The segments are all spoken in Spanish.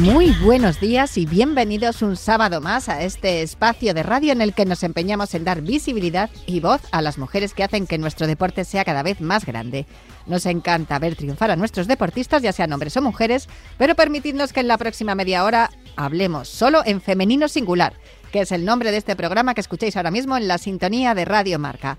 Muy buenos días y bienvenidos un sábado más a este espacio de radio en el que nos empeñamos en dar visibilidad y voz a las mujeres que hacen que nuestro deporte sea cada vez más grande. Nos encanta ver triunfar a nuestros deportistas, ya sean hombres o mujeres, pero permitidnos que en la próxima media hora hablemos solo en femenino singular, que es el nombre de este programa que escucháis ahora mismo en la sintonía de Radio Marca.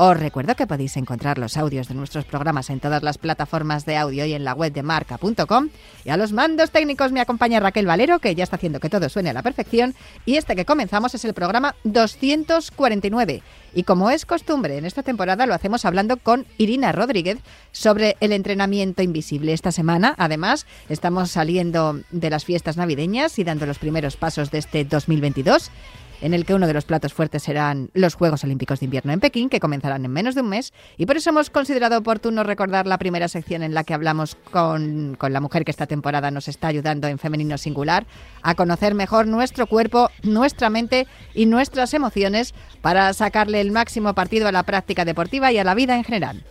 Os recuerdo que podéis encontrar los audios de nuestros programas en todas las plataformas de audio y en la web de marca.com. Y a los mandos técnicos me acompaña Raquel Valero, que ya está haciendo que todo suene a la perfección. Y este que comenzamos es el programa 249. Y como es costumbre en esta temporada, lo hacemos hablando con Irina Rodríguez sobre el entrenamiento invisible. Esta semana, además, estamos saliendo de las fiestas navideñas y dando los primeros pasos de este 2022 en el que uno de los platos fuertes serán los Juegos Olímpicos de Invierno en Pekín, que comenzarán en menos de un mes, y por eso hemos considerado oportuno recordar la primera sección en la que hablamos con, con la mujer que esta temporada nos está ayudando en femenino singular a conocer mejor nuestro cuerpo, nuestra mente y nuestras emociones para sacarle el máximo partido a la práctica deportiva y a la vida en general.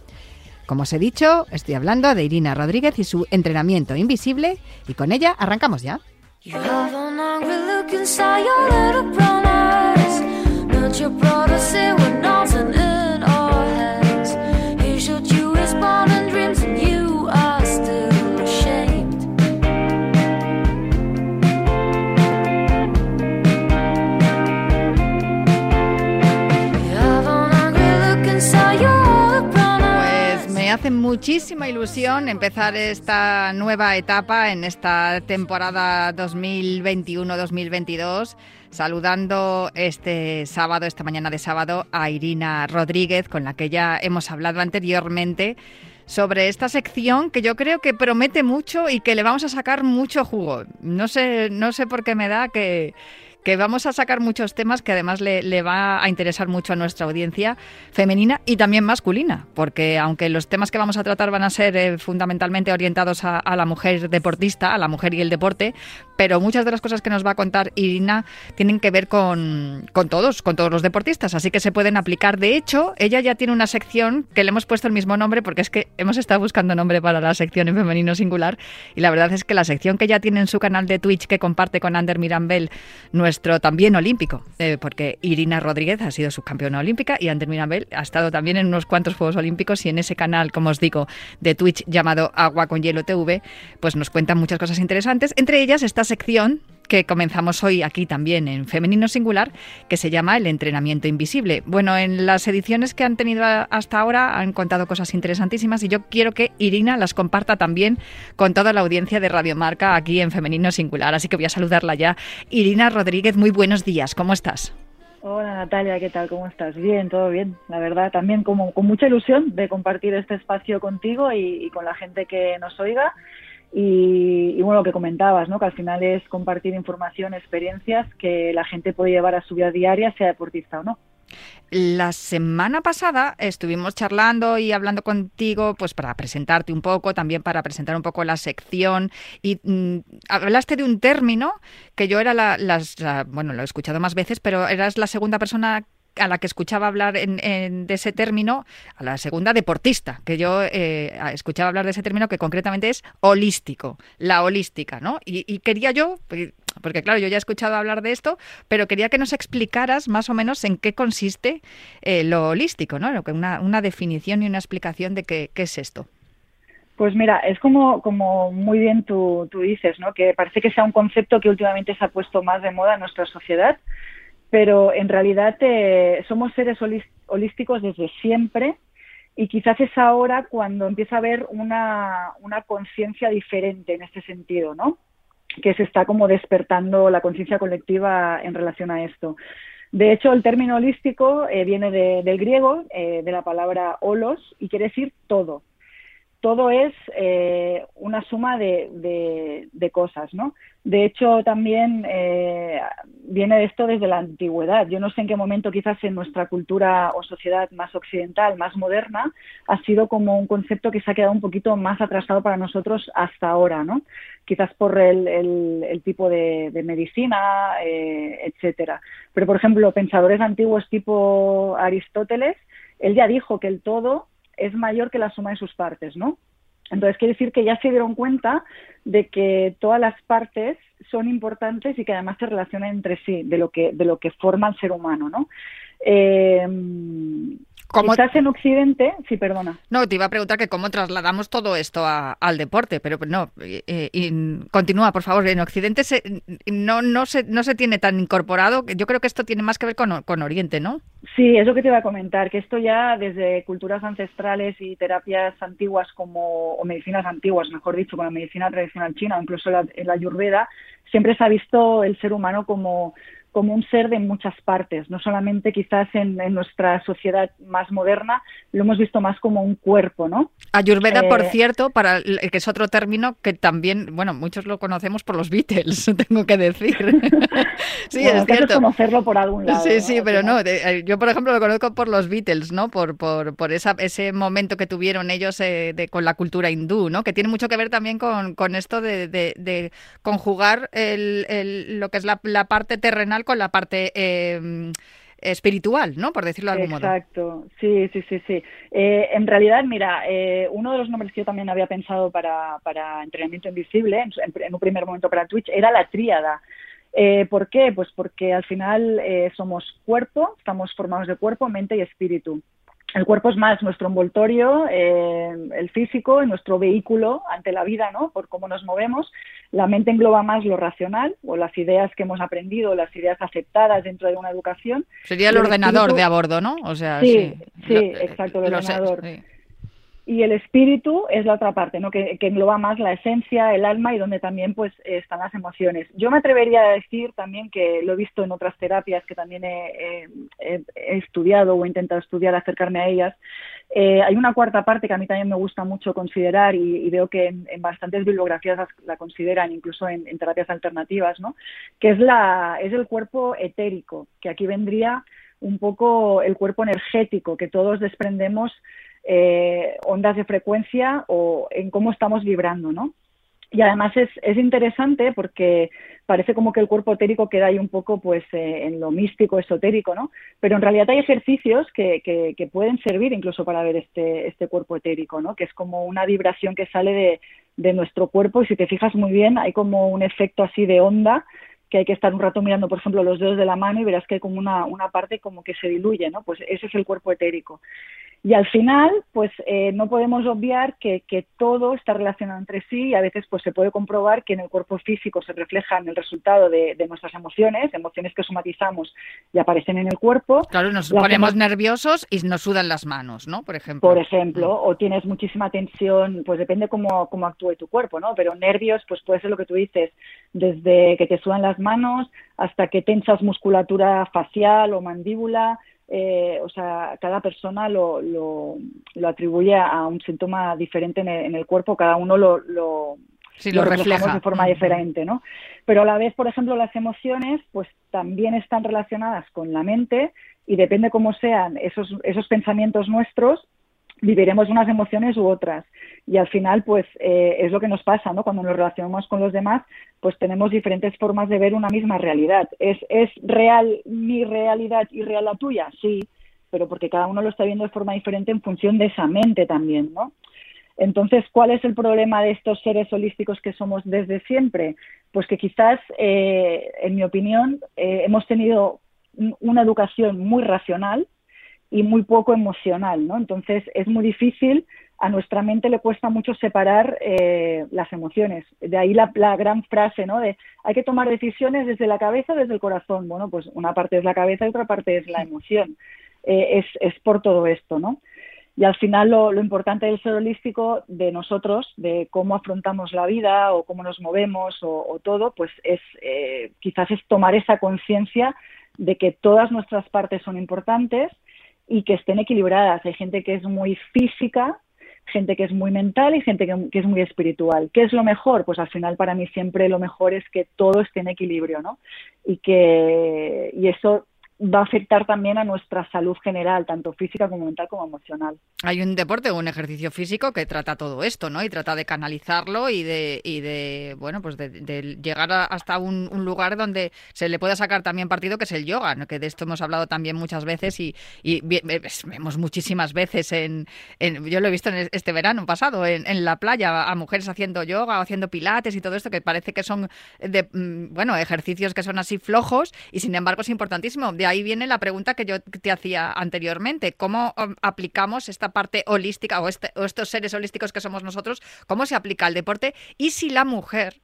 Como os he dicho, estoy hablando de Irina Rodríguez y su entrenamiento invisible, y con ella arrancamos ya. Hace muchísima ilusión empezar esta nueva etapa en esta temporada 2021-2022 saludando este sábado, esta mañana de sábado, a Irina Rodríguez, con la que ya hemos hablado anteriormente sobre esta sección que yo creo que promete mucho y que le vamos a sacar mucho jugo. No sé, no sé por qué me da que, que vamos a sacar muchos temas que además le, le, va a interesar mucho a nuestra audiencia femenina y también masculina, porque aunque los temas que vamos a tratar van a ser eh, fundamentalmente orientados a, la mujer deportista, a la mujer y el deporte, pero muchas de las cosas que nos va a contar Irina tienen que ver con, con todos, con todos los deportistas, así que se pueden aplicar. De hecho, ella ya tiene una sección que le hemos puesto el mismo nombre porque es que hemos estado buscando nombre para la sección en femenino singular y la verdad es que la sección que ella tiene en su canal de Twitch que comparte con Ander Mirambel, nuestro también olímpico, eh, porque Irina Rodríguez ha sido subcampeona olímpica y Ander Mirambel ha estado también en unos cuantos Juegos Olímpicos y en ese canal, como os digo, de Twitch llamado Agua con Hielo TV, pues nos cuentan muchas cosas interesantes, entre ellas esta sección que comenzamos hoy aquí también en Femenino Singular, que se llama El entrenamiento invisible. Bueno, en las ediciones que han tenido hasta ahora han contado cosas interesantísimas y yo quiero que Irina las comparta también con toda la audiencia de Radio Marca aquí en Femenino Singular. Así que voy a saludarla ya. Irina Rodríguez, muy buenos días, ¿cómo estás? Hola Natalia, ¿qué tal? ¿Cómo estás? Bien, todo bien. La verdad, también como, con mucha ilusión de compartir este espacio contigo y, y con la gente que nos oiga. Y, bueno, lo que comentabas, ¿no? que al final es compartir información, experiencias que la gente puede llevar a su vida diaria, sea deportista o no. La semana pasada estuvimos charlando y hablando contigo, pues para presentarte un poco, también para presentar un poco la sección. Y mm, hablaste de un término que yo era la, la, bueno, lo he escuchado más veces, pero eras la segunda persona a la que escuchaba hablar en, en, de ese término, a la segunda deportista, que yo eh, escuchaba hablar de ese término que concretamente es holístico, la holística, ¿no? Y, y quería yo, porque claro, yo ya he escuchado hablar de esto, pero quería que nos explicaras más o menos en qué consiste eh, lo holístico, ¿no? Una, una, definición y una explicación de qué, qué es esto. Pues mira, es como, como muy bien tú, tú dices, ¿no? Que parece que sea un concepto que últimamente se ha puesto más de moda en nuestra sociedad, pero en realidad eh, somos seres holísticos desde siempre y quizás es ahora cuando empieza a haber una, una conciencia diferente en este sentido, ¿no? Que se está como despertando la conciencia colectiva en relación a esto. De hecho, el término holístico eh, viene del griego, eh, de la palabra holos, y quiere decir todo. Todo es eh, una suma de, cosas, ¿no? De hecho, también eh, viene esto desde la antigüedad. Yo no sé en qué momento, quizás en nuestra cultura o sociedad más occidental, más moderna, ha sido como un concepto que se ha quedado un poquito más atrasado para nosotros hasta ahora, ¿no? Quizás por el, el, tipo de, medicina, eh, etcétera. Pero, por ejemplo, pensadores antiguos tipo Aristóteles, él ya dijo que el todo es mayor que la suma de sus partes, ¿no? Entonces, quiere decir que ya se dieron cuenta de que todas las partes son importantes y que además se relacionan entre sí, de lo que, de lo que forma el ser humano, ¿no? Eh, como... Quizás en Occidente, sí, perdona. No, te iba a preguntar que cómo trasladamos todo esto al deporte, pero no, eh, continúa, por favor. En Occidente se, no, no, se, no se tiene tan incorporado, yo creo que esto tiene más que ver con, con Oriente, ¿no? Sí, es lo que te iba a comentar, que esto ya desde culturas ancestrales y terapias antiguas como, o medicinas antiguas, mejor dicho, con la medicina tradicional china o incluso la, en la ayurveda, siempre se ha visto el ser humano como como un ser de muchas partes, no solamente quizás en, nuestra sociedad más moderna, lo hemos visto más como un cuerpo, ¿no? Ayurveda, por eh, cierto, para que es otro término que también, bueno, muchos lo conocemos por los Beatles, tengo que decir. sí, es cierto. conocerlo por algún lado. Sí, sí, pero no, eh, yo por ejemplo lo conozco por los Beatles, ¿no? Por, por, por esa, ese momento que tuvieron ellos eh, de, con la cultura hindú, ¿no? Que tiene mucho que ver también con, con esto de, de, conjugar el, el, lo que es la, la parte terrenal con la parte eh, espiritual, ¿no? Por decirlo de algún modo. Exacto, sí, sí, sí, sí. Eh, en realidad, mira, eh, uno de los nombres que yo también había pensado para, para entrenamiento invisible, en, un primer momento para Twitch, era la tríada. ¿Por qué? Pues porque al final somos cuerpo, estamos formados de cuerpo, mente y espíritu. El cuerpo es más nuestro envoltorio, eh, el físico, nuestro vehículo ante la vida, ¿no? Por cómo nos movemos. La mente engloba más lo racional o las ideas que hemos aprendido, las ideas aceptadas dentro de una educación. Sería el, ordenador de a bordo, ¿no? O sea, sí, sí, exacto, el ordenador. Y el espíritu es la otra parte, ¿no? Que, engloba más la esencia, el alma y donde también pues están las emociones. Yo me atrevería a decir también que lo he visto en otras terapias que también he, estudiado o he intentado estudiar, acercarme a ellas. Eh, hay una cuarta parte que a mí también me gusta mucho considerar y, veo que en, bastantes bibliografías la, consideran, incluso en, en, terapias alternativas, ¿no? Que es, la, es el cuerpo etérico, que aquí vendría un poco el cuerpo energético que todos desprendemos eh, ondas de frecuencia o en cómo estamos vibrando, ¿no? Y además es, es, interesante porque parece como que el cuerpo etérico queda ahí un poco pues eh, en lo místico, esotérico, ¿no? Pero en realidad hay ejercicios que, que, que, pueden servir incluso para ver este, este cuerpo etérico, ¿no? Que es como una vibración que sale de, de nuestro cuerpo y si te fijas muy bien hay como un efecto así de onda que hay que estar un rato mirando, por ejemplo, los dedos de la mano y verás que hay como una, una parte como que se diluye, ¿no? Pues ese es el cuerpo etérico. Y al final, pues eh, no podemos obviar que, todo está relacionado entre sí y a veces pues se puede comprobar que en el cuerpo físico se refleja en el resultado de, nuestras emociones, emociones que somatizamos y aparecen en el cuerpo. Claro, nos ponemos nerviosos y nos sudan las manos, ¿no? Por ejemplo. Por ejemplo, mm. o tienes muchísima tensión, pues depende cómo, cómo actúe tu cuerpo, ¿no? Pero nervios, pues puede ser lo que tú dices, desde que te sudan las manos hasta que tensas musculatura facial o mandíbula, eh, o sea, cada persona lo, lo, atribuye a un síntoma diferente en el, cuerpo, cada uno lo, lo, lo refleja de forma diferente, ¿no? Pero a la vez, por ejemplo, las emociones, pues también están relacionadas con la mente y depende cómo sean esos, esos pensamientos nuestros, viviremos unas emociones u otras. Y al final, pues eh, es lo que nos pasa, ¿no? Cuando nos relacionamos con los demás, pues tenemos diferentes formas de ver una misma realidad. ¿Es, es real mi realidad y real la tuya? Sí, pero porque cada uno lo está viendo de forma diferente en función de esa mente también, ¿no? Entonces, ¿cuál es el problema de estos seres holísticos que somos desde siempre? Pues que quizás, eh, en mi opinión, eh, hemos tenido una educación muy racional, y muy poco emocional, ¿no? Entonces es muy difícil, a nuestra mente le cuesta mucho separar eh, las emociones. De ahí la, gran frase, ¿no? De hay que tomar decisiones desde la cabeza, desde el corazón. Bueno, pues una parte es la cabeza y otra parte es la emoción. Eh, es, es por todo esto, ¿no? Y al final lo, lo, importante del ser holístico de nosotros, de cómo afrontamos la vida o cómo nos movemos o, todo, pues es eh, quizás es tomar esa conciencia de que todas nuestras partes son importantes y que estén equilibradas. Hay gente que es muy física, gente que es muy mental y gente que, es muy espiritual. ¿Qué es lo mejor? Pues al final para mí siempre lo mejor es que todo esté en equilibrio, ¿no? Y que y eso va a afectar también a nuestra salud general, tanto física como mental como emocional. Hay un deporte o un ejercicio físico que trata todo esto, ¿no? Y trata de canalizarlo y de, y de bueno, pues de, llegar hasta un, lugar donde se le pueda sacar también partido, que es el yoga, ¿no? que de esto hemos hablado también muchas veces y, vemos muchísimas veces en, yo lo he visto en este verano pasado, en, en, la playa, a mujeres haciendo yoga o haciendo pilates y todo esto, que parece que son, de, mm, bueno, ejercicios que son así flojos y sin embargo es importantísimo ahí viene la pregunta que yo te hacía anteriormente. ¿Cómo um, aplicamos esta parte holística este, o, estos seres holísticos que somos nosotros? ¿Cómo se aplica al deporte? Y si la mujer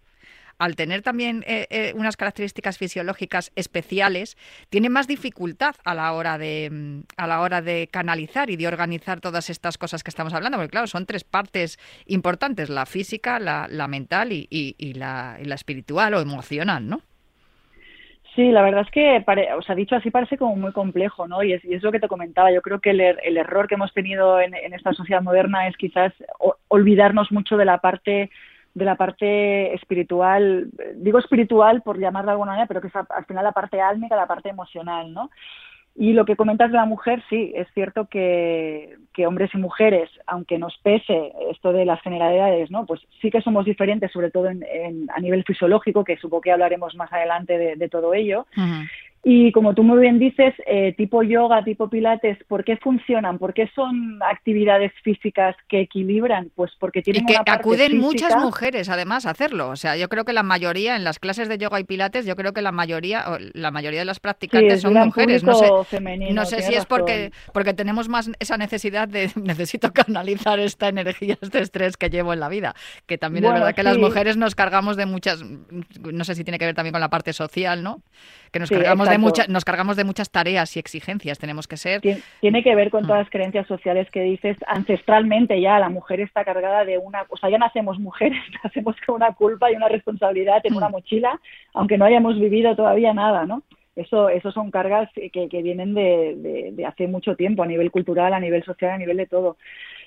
al tener también eh, eh, unas características fisiológicas especiales, tiene más dificultad a la hora de mm, a la hora de canalizar y de organizar todas estas cosas que estamos hablando, porque claro, son tres partes importantes: la física, la, mental la, y la espiritual o emocional, ¿no? Sí, la verdad es que, o sea, dicho así parece como muy complejo, ¿no? Y es, y es lo que te comentaba. Yo creo que el, er, el error que hemos tenido en, en, esta sociedad moderna es quizás olvidarnos mucho de la parte de la parte espiritual, digo espiritual por llamarla de alguna manera, pero que es al final la parte álmica, la parte emocional, ¿no? Y lo que comentas de la mujer, sí, es cierto que, hombres y mujeres, aunque nos pese esto de las generalidades, ¿no? Pues sí que somos diferentes, sobre todo en, a nivel fisiológico, que supongo que hablaremos más adelante de, todo ello. Y como tú muy bien dices, eh, tipo yoga, tipo pilates, ¿por qué funcionan? ¿Por qué son actividades físicas que equilibran? Pues porque tienen y que acuden muchas mujeres además a hacerlo. O sea, yo creo que la mayoría en las clases de yoga y pilates, yo creo que la mayoría, la mayoría de las practicantes son mujeres. No sé, no sé si es porque porque tenemos más esa necesidad de necesito canalizar esta energía, este estrés que llevo en la vida. Que también es verdad que las mujeres nos cargamos de muchas, no sé si tiene que ver también con la parte social, ¿no? Que nos cargamos de nos cargamos de muchas tareas y exigencias, tenemos que ser. Tiene que ver con mm. todas las creencias sociales que dices, ancestralmente ya la mujer está cargada de una, o sea, ya nacemos mujeres, nacemos con una culpa y una responsabilidad en una mm. mochila, aunque no hayamos vivido todavía nada, ¿no? Eso, eso son cargas que, que vienen de, de, hace mucho tiempo, a nivel cultural, a nivel social, a nivel de todo.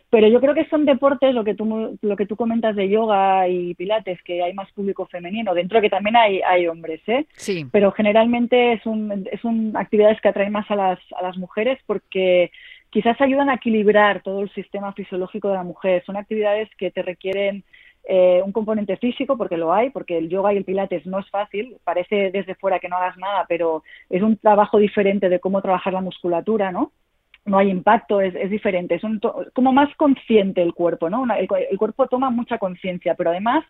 Pero yo creo que son deportes, lo que tú, lo que tú comentas de yoga y pilates, que hay más público femenino, dentro de que también hay, hay hombres, ¿eh? Sí. Pero generalmente es un, es un actividades que atraen más a las, a las mujeres porque quizás ayudan a equilibrar todo el sistema fisiológico de la mujer. Son actividades que te requieren eh, un componente físico, porque lo hay, porque el yoga y el pilates no es fácil, parece desde fuera que no hagas nada, pero es un trabajo diferente de cómo trabajar la musculatura, ¿no? No hay impacto, es, es diferente, es como más consciente el cuerpo, ¿no? el, cuerpo toma mucha conciencia, pero además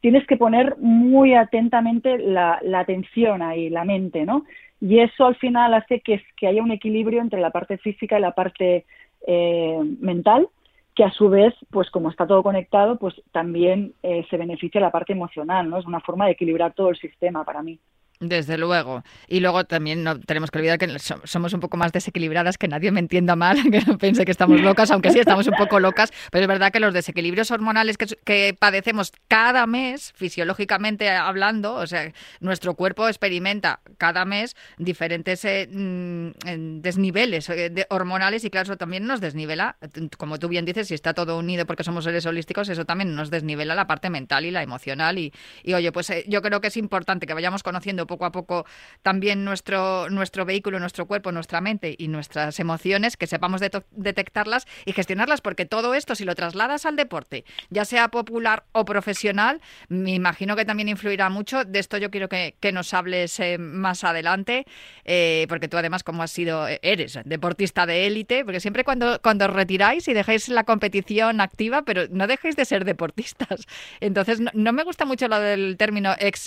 tienes que poner muy atentamente la, la, atención ahí, la mente, ¿no? Y eso al final hace que, que haya un equilibrio entre la parte física y la parte eh, mental, que a su vez, pues como está todo conectado, pues también eh, se beneficia la parte emocional, ¿no? Es una forma de equilibrar todo el sistema para mí. Desde luego. Y luego también no tenemos que olvidar que somos un poco más desequilibradas, que nadie me entienda mal, que no piense que estamos locas, aunque sí estamos un poco locas, pero es verdad que los desequilibrios hormonales que, padecemos cada mes, fisiológicamente hablando, o sea, nuestro cuerpo experimenta cada mes diferentes eh, mm, desniveles eh, hormonales y claro, eso también nos desnivela, como tú bien dices, si está todo unido porque somos seres holísticos, eso también nos desnivela la parte mental y la emocional. Y, y oye, pues eh, yo creo que es importante que vayamos conociendo poco a poco también nuestro, nuestro vehículo, nuestro cuerpo, nuestra mente y nuestras emociones, que sepamos detectarlas y gestionarlas, porque todo esto, si lo trasladas al deporte, ya sea popular o profesional, me imagino que también influirá mucho. De esto yo quiero que, nos hables eh, más adelante, eh, porque tú además, como has sido, eh, eres deportista de élite, porque siempre cuando, cuando retiráis y dejáis la competición activa, pero no dejéis de ser deportistas. Entonces, no, me gusta mucho lo del término ex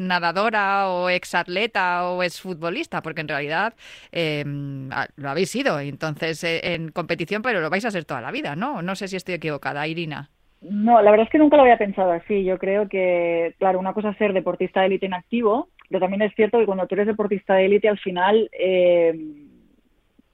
nadadora atleta o ex futbolista, porque en realidad em, lo habéis sido, entonces eh, en competición, pero lo vais a ser toda la vida, ¿no? No sé si estoy equivocada, Irina. No, la verdad es que nunca lo había pensado así. Yo creo que, claro, una cosa es ser deportista de élite en activo, pero también es cierto que cuando tú eres deportista de élite, al final eh,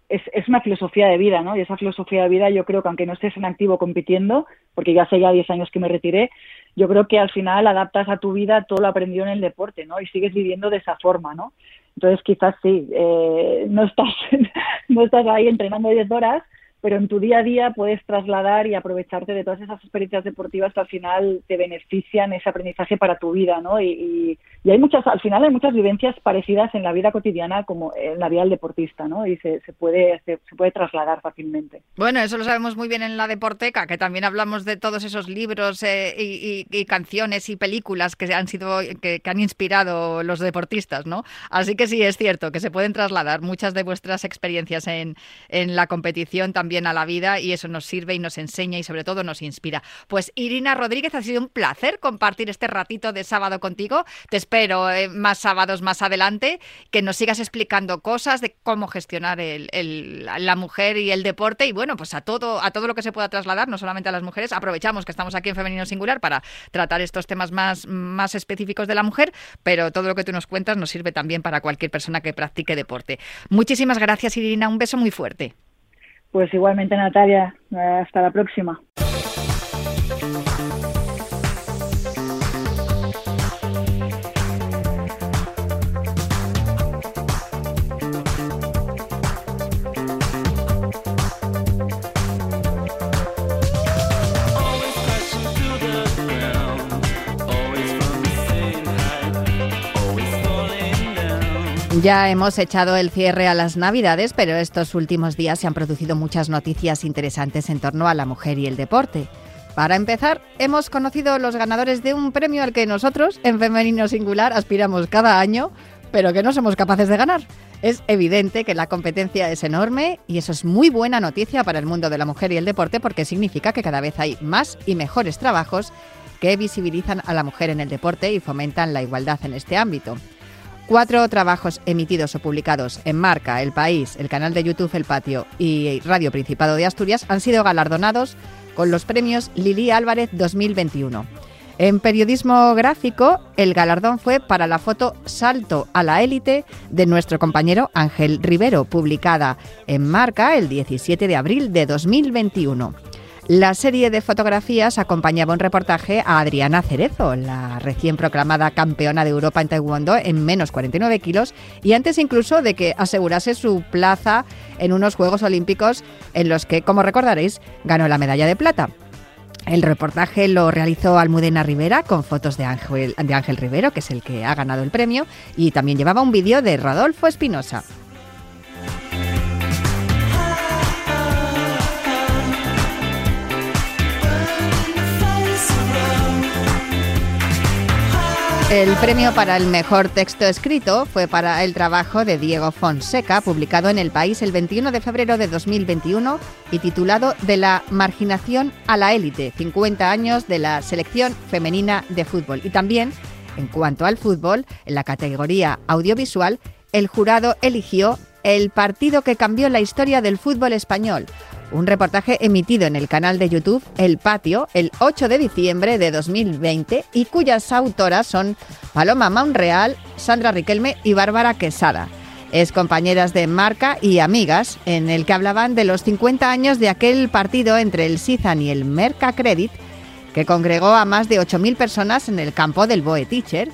es, es, una filosofía de vida, ¿no? Y esa filosofía de vida yo creo que aunque no estés en activo compitiendo, porque ya hace ya 10 años que me retiré, yo creo que al final adaptas a tu vida todo lo aprendido en el deporte, ¿no? Y sigues viviendo de esa forma, ¿no? Entonces quizás sí, eh, no estás no estás ahí entrenando 10 horas, pero en tu día a día puedes trasladar y aprovecharte de todas esas experiencias deportivas que al final te benefician ese aprendizaje para tu vida, ¿no? Y, hay muchas, al final hay muchas vivencias parecidas en la vida cotidiana como en la vida del deportista, ¿no? Y se, se puede se, puede trasladar fácilmente. Bueno, eso lo sabemos muy bien en la Deporteca, que también hablamos de todos esos libros eh, y, canciones y películas que han sido que, que han inspirado los deportistas, ¿no? Así que sí es cierto que se pueden trasladar muchas de vuestras experiencias en, en la competición también a la vida y eso nos sirve y nos enseña y sobre todo nos inspira. Pues Irina Rodríguez, ha sido un placer compartir este ratito de sábado contigo. Te espero eh, más sábados más adelante, que nos sigas explicando cosas de cómo gestionar el, la mujer y el deporte y bueno, pues a todo, a todo lo que se pueda trasladar, no solamente a las mujeres. Aprovechamos que estamos aquí en Femenino Singular para tratar estos temas más, más específicos de la mujer, pero todo lo que tú nos cuentas nos sirve también para cualquier persona que practique deporte. Muchísimas gracias, Irina. Un beso muy fuerte. Pues igualmente, Natalia, hasta la próxima. Ya hemos echado el cierre a las Navidades, pero estos últimos días se han producido muchas noticias interesantes en torno a la mujer y el deporte. Para empezar, hemos conocido los ganadores de un premio al que nosotros, en Femenino Singular, aspiramos cada año, pero que no somos capaces de ganar. Es evidente que la competencia es enorme y eso es muy buena noticia para el mundo de la mujer y el deporte porque significa que cada vez hay más y mejores trabajos que visibilizan a la mujer en el deporte y fomentan la igualdad en este ámbito. Cuatro trabajos emitidos o publicados en Marca, El País, el canal de YouTube El Patio y Radio Principado de Asturias han sido galardonados con los premios Lili Álvarez 2021. En periodismo gráfico, el galardón fue para la foto Salto a la élite de nuestro compañero Ángel Rivero, publicada en Marca el 17 de abril de 2021. La serie de fotografías acompañaba un reportaje a Adriana Cerezo, la recién proclamada campeona de Europa en Taekwondo en menos 49 kilos y antes incluso de que asegurase su plaza en unos Juegos Olímpicos en los que, como recordaréis, ganó la medalla de plata. El reportaje lo realizó Almudena Rivera con fotos de Ángel, de Ángel Rivero, que es el que ha ganado el premio, y también llevaba un vídeo de Rodolfo Espinosa. El premio para el mejor texto escrito fue para el trabajo de Diego Fonseca, publicado en El País el 21 de febrero de 2021 y titulado De la marginación a la élite, 50 años de la selección femenina de fútbol. Y también, en cuanto al fútbol, en la categoría audiovisual, el jurado eligió el partido que cambió la historia del fútbol español, un reportaje emitido en el canal de YouTube El Patio el 8 de diciembre de 2020 y cuyas autoras son Paloma Monreal, Sandra Riquelme y Bárbara Quesada. Es compañeras de marca y amigas en el que hablaban de los 50 años de aquel partido entre el Sizan y el Mercacredit que congregó a más de 8.000 personas en el campo del Boe Teacher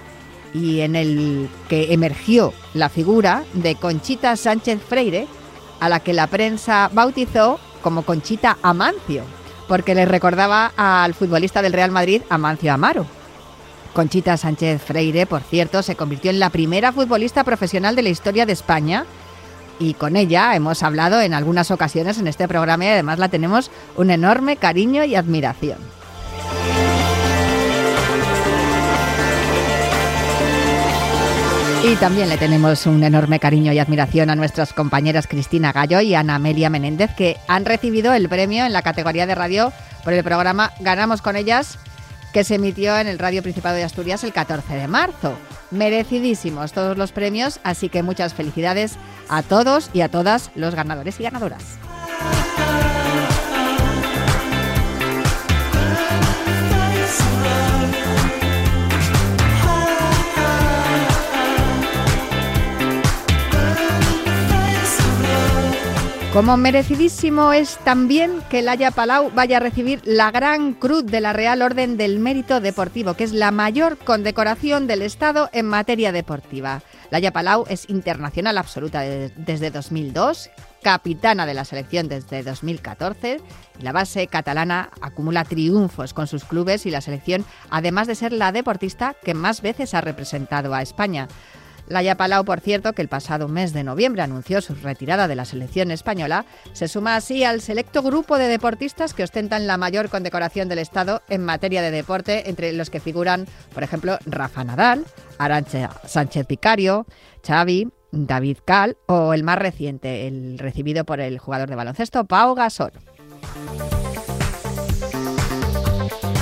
y en el que emergió la figura de Conchita Sánchez Freire, a la que la prensa bautizó como Conchita Amancio, porque le recordaba al futbolista del Real Madrid, Amancio Amaro. Conchita Sánchez Freire, por cierto, se convirtió en la primera futbolista profesional de la historia de España y con ella hemos hablado en algunas ocasiones en este programa y además la tenemos un enorme cariño y admiración. Y también le tenemos un enorme cariño y admiración a nuestras compañeras Cristina Gallo y Ana Amelia Menéndez, que han recibido el premio en la categoría de radio por el programa Ganamos con ellas, que se emitió en el Radio Principado de Asturias el 14 de marzo. Merecidísimos todos los premios, así que muchas felicidades a todos y a todas los ganadores y ganadoras. Como merecidísimo es también que Laia Palau vaya a recibir la Gran Cruz de la Real Orden del Mérito Deportivo, que es la mayor condecoración del Estado en materia deportiva. Laia Palau es internacional absoluta desde 2002, capitana de la selección desde 2014 y la base catalana acumula triunfos con sus clubes y la selección, además de ser la deportista que más veces ha representado a España. Laia Palau, por cierto, que el pasado mes de noviembre anunció su retirada de la selección española, se suma así al selecto grupo de deportistas que ostentan la mayor condecoración del Estado en materia de deporte, entre los que figuran, por ejemplo, Rafa Nadal, Arancha Sánchez Picario, Xavi, David Cal o el más reciente, el recibido por el jugador de baloncesto Pau Gasol.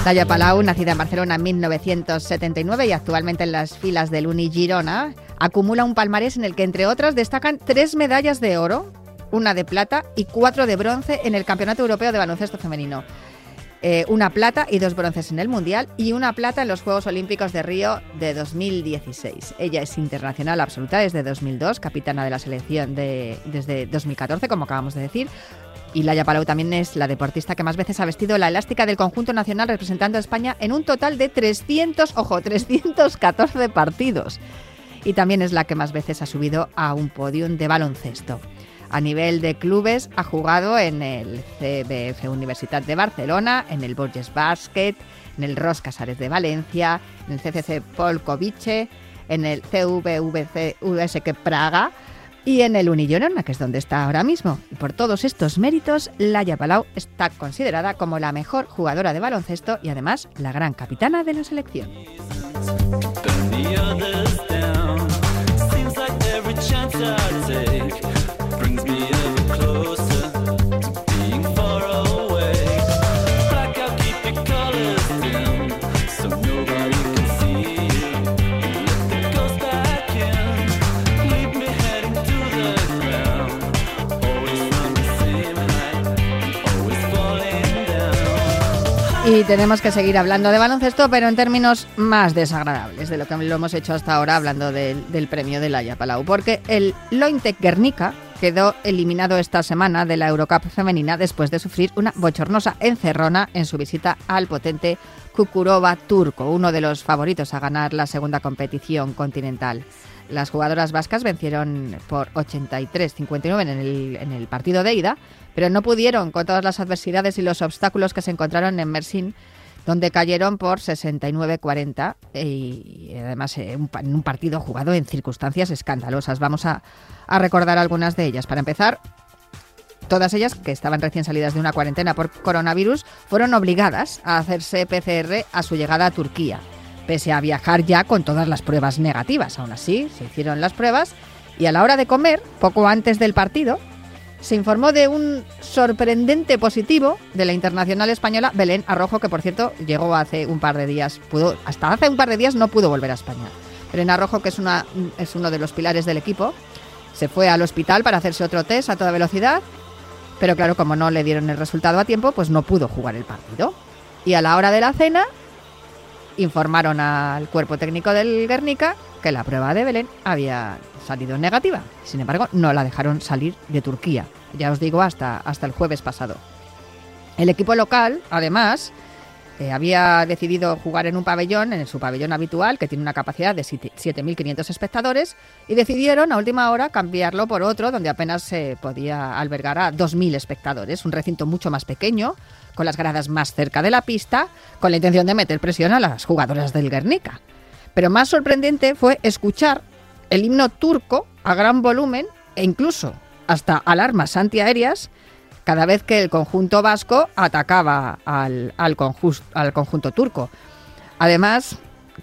Laia Palau, nacida en Barcelona en 1979 y actualmente en las filas del Uni Girona, acumula un palmarés en el que, entre otras, destacan tres medallas de oro, una de plata y cuatro de bronce en el Campeonato Europeo de Baloncesto Femenino. Eh, una plata y dos bronces en el Mundial y una plata en los Juegos Olímpicos de Río de 2016. Ella es internacional absoluta desde 2002, capitana de la selección de, desde 2014, como acabamos de decir. Y Laia Palau también es la deportista que más veces ha vestido la elástica del conjunto nacional representando a España en un total de 300, ojo, 314 partidos y también es la que más veces ha subido a un podium de baloncesto. A nivel de clubes ha jugado en el CBF Universitat de Barcelona, en el Borges Basket, en el Ros Casares de Valencia, en el CCC Polkovice, en el CVVC USK Praga y en el Unillorona, que es donde está ahora mismo. Y por todos estos méritos, Laia Palau está considerada como la mejor jugadora de baloncesto y además la gran capitana de la selección. Y tenemos que seguir hablando de baloncesto, pero en términos más desagradables de lo que lo hemos hecho hasta ahora, hablando del, premio de Laia Palau. Porque el Lointec Guernica quedó eliminado esta semana de la Eurocup femenina después de sufrir una bochornosa encerrona en su visita al potente Kukurova turco, uno de los favoritos a ganar la segunda competición continental. Las jugadoras vascas vencieron por 83-59 en el, en el partido de ida, pero no pudieron con todas las adversidades y los obstáculos que se encontraron en Mersin, donde cayeron por 69-40 y además eh, en un partido jugado en circunstancias escandalosas. Vamos a, a recordar algunas de ellas. Para empezar, todas ellas que estaban recién salidas de una cuarentena por coronavirus fueron obligadas a hacerse PCR a su llegada a Turquía, pese a viajar ya con todas las pruebas negativas. Aún así, se hicieron las pruebas y a la hora de comer, poco antes del partido, se informó de un sorprendente positivo de la internacional española Belén Arrojo, que por cierto llegó hace un par de días, pudo, hasta hace un par de días no pudo volver a España. Belén Arrojo, que es, una, es uno de los pilares del equipo, se fue al hospital para hacerse otro test a toda velocidad, pero claro, como no le dieron el resultado a tiempo, pues no pudo jugar el partido. Y a la hora de la cena, informaron al cuerpo técnico del Guernica que la prueba de Belén había salido negativa. Sin embargo, no la dejaron salir de Turquía. Ya os digo, hasta, hasta el jueves pasado. El equipo local, además, eh, había decidido jugar en un pabellón, en su pabellón habitual, que tiene una capacidad de 7.500 espectadores, y decidieron a última hora cambiarlo por otro, donde apenas se podía albergar a 2.000 espectadores. Un recinto mucho más pequeño, con las gradas más cerca de la pista, con la intención de meter presión a las jugadoras del Guernica. Pero más sorprendente fue escuchar el himno turco a gran volumen e incluso hasta alarmas antiaéreas cada vez que el conjunto vasco atacaba al, al, al conjunto turco. Además,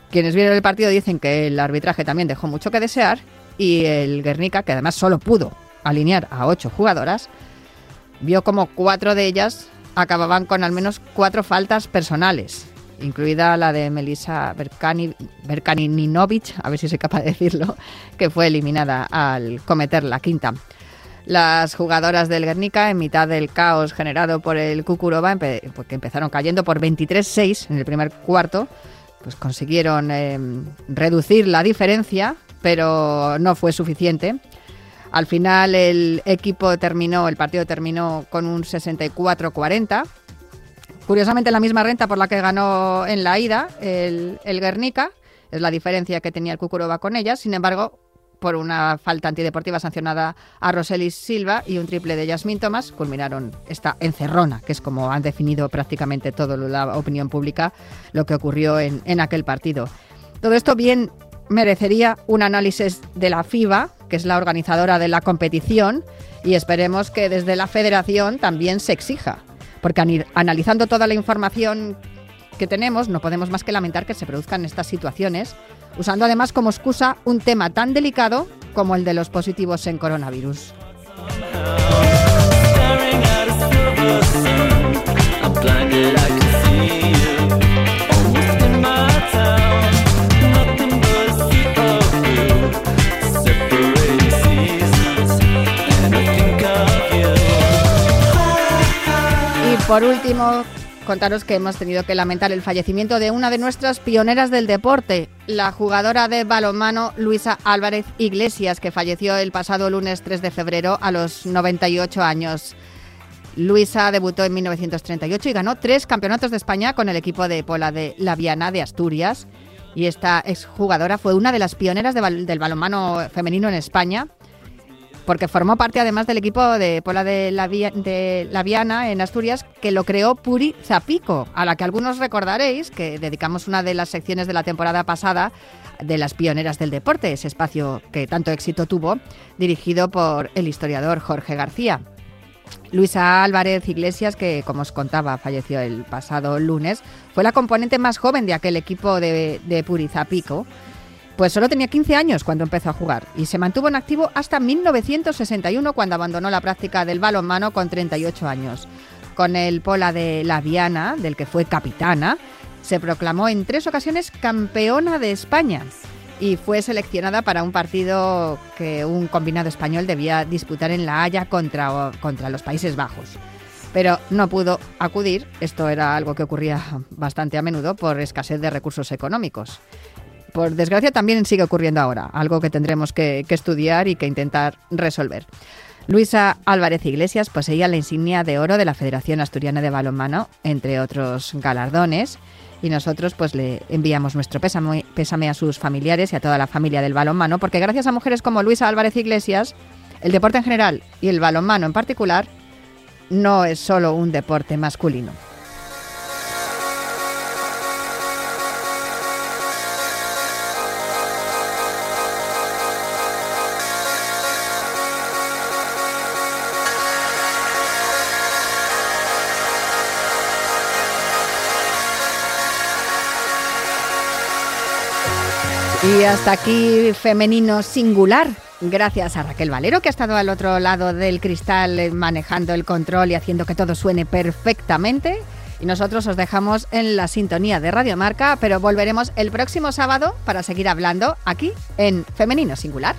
quienes vieron el partido dicen que el arbitraje también dejó mucho que desear y el Guernica, que además solo pudo alinear a ocho jugadoras, vio como cuatro de ellas acababan con al menos cuatro faltas personales incluida la de Melissa Berkani, Berkaninovic, a ver si soy capaz de decirlo, que fue eliminada al cometer la quinta. Las jugadoras del Guernica, en mitad del caos generado por el Kukurova, porque pues empezaron cayendo por 23-6 en el primer cuarto, pues consiguieron em, reducir la diferencia, pero no fue suficiente. Al final el equipo terminó, el partido terminó con un 64-40. Curiosamente la misma renta por la que ganó en la ida el, Guernica, es la diferencia que tenía el Cucuroba con ella. Sin embargo, por una falta antideportiva sancionada a Roselis Silva y un triple de Yasmín Thomas, culminaron esta encerrona, que es como han definido prácticamente toda la opinión pública lo que ocurrió en, en aquel partido. Todo esto bien merecería un análisis de la FIBA, que es la organizadora de la competición, y esperemos que desde la federación también se exija, porque analizando toda la información que tenemos, no podemos más que lamentar que se produzcan estas situaciones usando además como excusa un tema tan delicado como el de los positivos en coronavirus. Por último, contaros que hemos tenido que lamentar el fallecimiento de una de nuestras pioneras del deporte, la jugadora de balonmano Luisa Álvarez Iglesias, que falleció el pasado lunes 3 de febrero a los 98 años. Luisa debutó en 1938 y ganó tres campeonatos de España con el equipo de Pola de La Viana de Asturias. Y esta exjugadora fue una de las pioneras del balonmano femenino en España porque formó parte además del equipo de Pola de la, de la Viana en Asturias, que lo creó Puri Zapico, a la que algunos recordaréis que dedicamos una de las secciones de la temporada pasada de las pioneras del deporte, ese espacio que tanto éxito tuvo, dirigido por el historiador Jorge García. Luisa Álvarez Iglesias, que como os contaba falleció el pasado lunes, fue la componente más joven de aquel equipo de, de Puri Zapico pues solo tenía 15 años cuando empezó a jugar y se mantuvo en activo hasta 1961 cuando abandonó la práctica del balonmano con 38 años. Con el Pola de la Viana, del que fue capitana, se proclamó en tres ocasiones campeona de España y fue seleccionada para un partido que un combinado español debía disputar en La Haya contra, contra los Países Bajos. Pero no pudo acudir, esto era algo que ocurría bastante a menudo por escasez de recursos económicos por desgracia también sigue ocurriendo ahora, algo que tendremos que, estudiar y que intentar resolver. Luisa Álvarez Iglesias poseía la insignia de oro de la Federación Asturiana de Balonmano, entre otros galardones, y nosotros pues le enviamos nuestro pésame, pésame, a sus familiares y a toda la familia del balonmano, porque gracias a mujeres como Luisa Álvarez Iglesias, el deporte en general y el balonmano en particular no es solo un deporte masculino. Y hasta aquí femenino singular. Gracias a Raquel Valero, que ha estado al otro lado del cristal eh, manejando el control y haciendo que todo suene perfectamente. Y nosotros os dejamos en la sintonía de Radio Marca, pero volveremos el próximo sábado para seguir hablando aquí en Femenino Singular.